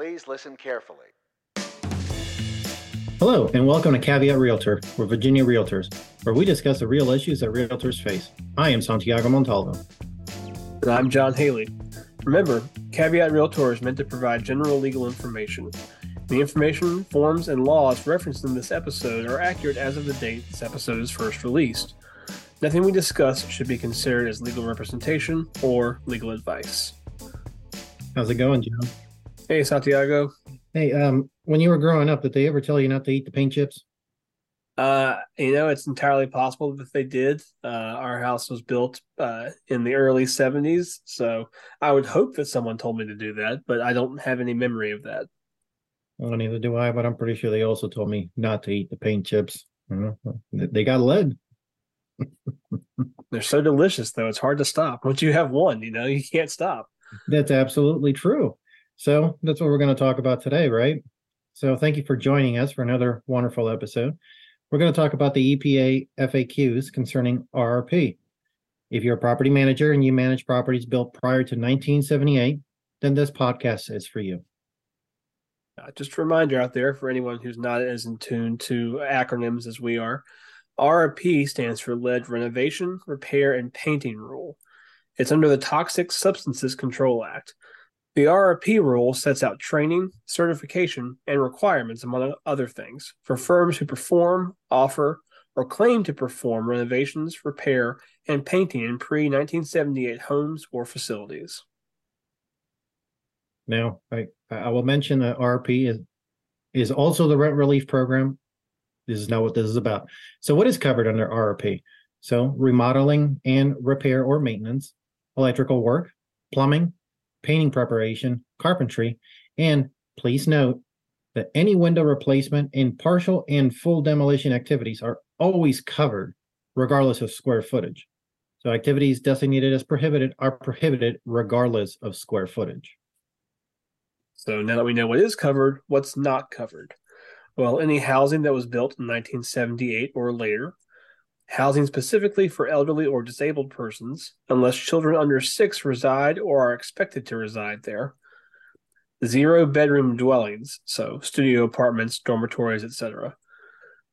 Please listen carefully. Hello, and welcome to Caveat Realtor, we're Virginia Realtors, where we discuss the real issues that realtors face. I am Santiago Montalvo. And I'm John Haley. Remember, Caveat Realtor is meant to provide general legal information. The information, forms, and laws referenced in this episode are accurate as of the date this episode is first released. Nothing we discuss should be considered as legal representation or legal advice. How's it going, John? Hey, Santiago. Hey, um, when you were growing up, did they ever tell you not to eat the paint chips? Uh, you know, it's entirely possible that they did. Uh, our house was built uh, in the early 70s, so I would hope that someone told me to do that, but I don't have any memory of that. Well, neither do I, but I'm pretty sure they also told me not to eat the paint chips. They got lead. They're so delicious, though. It's hard to stop. Once you have one, you know, you can't stop. That's absolutely true. So that's what we're going to talk about today, right? So thank you for joining us for another wonderful episode. We're going to talk about the EPA FAQs concerning RRP. If you're a property manager and you manage properties built prior to 1978, then this podcast is for you. Uh, just a reminder out there for anyone who's not as in tune to acronyms as we are RRP stands for Lead Renovation, Repair, and Painting Rule. It's under the Toxic Substances Control Act. The RRP rule sets out training, certification, and requirements, among other things, for firms who perform, offer, or claim to perform renovations, repair, and painting in pre 1978 homes or facilities. Now, I, I will mention that RRP is, is also the rent relief program. This is not what this is about. So, what is covered under RRP? So, remodeling and repair or maintenance, electrical work, plumbing, painting preparation, carpentry, and please note that any window replacement and partial and full demolition activities are always covered regardless of square footage. So activities designated as prohibited are prohibited regardless of square footage. So now that we know what is covered, what's not covered? Well, any housing that was built in 1978 or later, housing specifically for elderly or disabled persons, unless children under six reside or are expected to reside there. Zero bedroom dwellings, so studio apartments, dormitories, etc.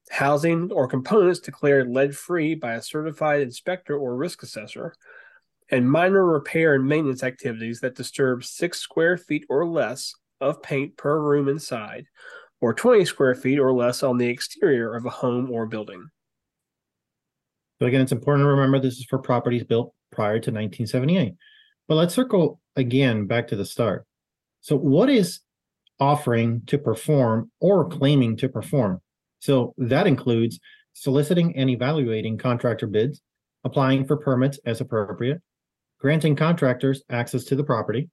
Housing or components declared lead free by a certified inspector or risk assessor, and minor repair and maintenance activities that disturb six square feet or less of paint per room inside, or 20 square feet or less on the exterior of a home or building. So again, it's important to remember this is for properties built prior to 1978. But let's circle again back to the start. So what is offering to perform or claiming to perform? So that includes soliciting and evaluating contractor bids, applying for permits as appropriate, granting contractors access to the property,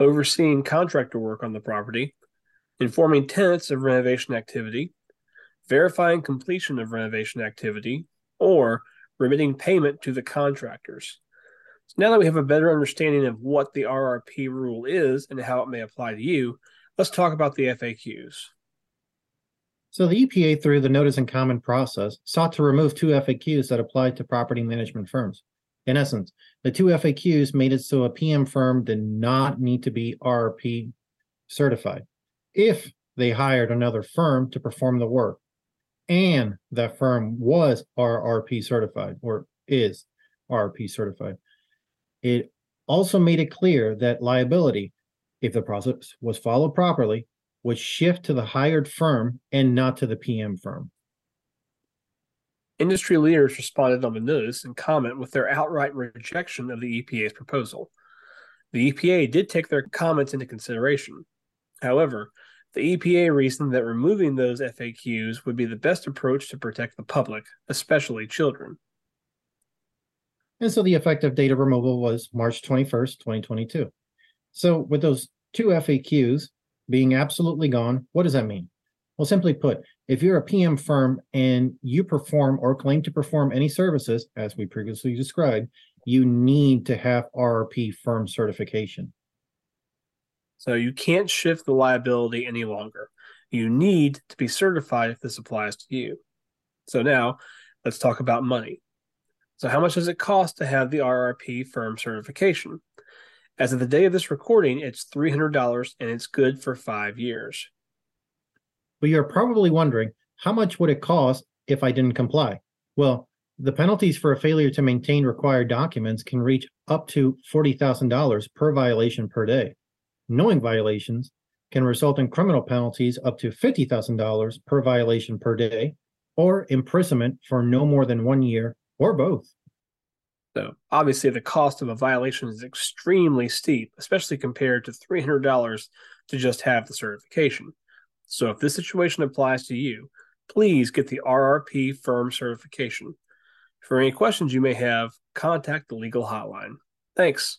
overseeing contractor work on the property, informing tenants of renovation activity, verifying completion of renovation activity, or remitting payment to the contractors. So now that we have a better understanding of what the RRP rule is and how it may apply to you, let's talk about the FAQs. So the EPA, through the notice and comment process, sought to remove two FAQs that applied to property management firms. In essence, the two FAQs made it so a PM firm did not need to be RRP certified if they hired another firm to perform the work and that firm was RRP certified or is RRP certified. It also made it clear that liability, if the process was followed properly, would shift to the hired firm and not to the PM firm. Industry leaders responded on the notice and comment with their outright rejection of the EPA's proposal. The EPA did take their comments into consideration. However, the EPA reasoned that removing those FAQs would be the best approach to protect the public, especially children. And so the effective date of removal was March 21st, 2022. So, with those two FAQs being absolutely gone, what does that mean? Well, simply put, if you're a PM firm and you perform or claim to perform any services, as we previously described, you need to have RRP firm certification. So you can't shift the liability any longer. You need to be certified if this applies to you. So now let's talk about money. So, how much does it cost to have the RRP firm certification? As of the day of this recording, it's $300 and it's good for five years. But you're probably wondering how much would it cost if I didn't comply? Well, the penalties for a failure to maintain required documents can reach up to $40,000 per violation per day. Knowing violations can result in criminal penalties up to $50,000 per violation per day or imprisonment for no more than one year or both. So, obviously, the cost of a violation is extremely steep, especially compared to $300 to just have the certification. So, if this situation applies to you, please get the RRP firm certification. For any questions you may have, contact the legal hotline. Thanks.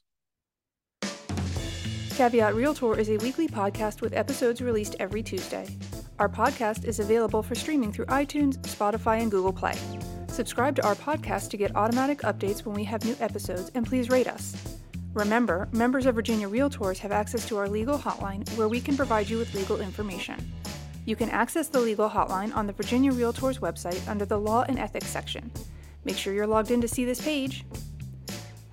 Caveat Realtor is a weekly podcast with episodes released every Tuesday. Our podcast is available for streaming through iTunes, Spotify, and Google Play. Subscribe to our podcast to get automatic updates when we have new episodes, and please rate us. Remember, members of Virginia Realtors have access to our legal hotline where we can provide you with legal information. You can access the legal hotline on the Virginia Realtors website under the Law and Ethics section. Make sure you're logged in to see this page.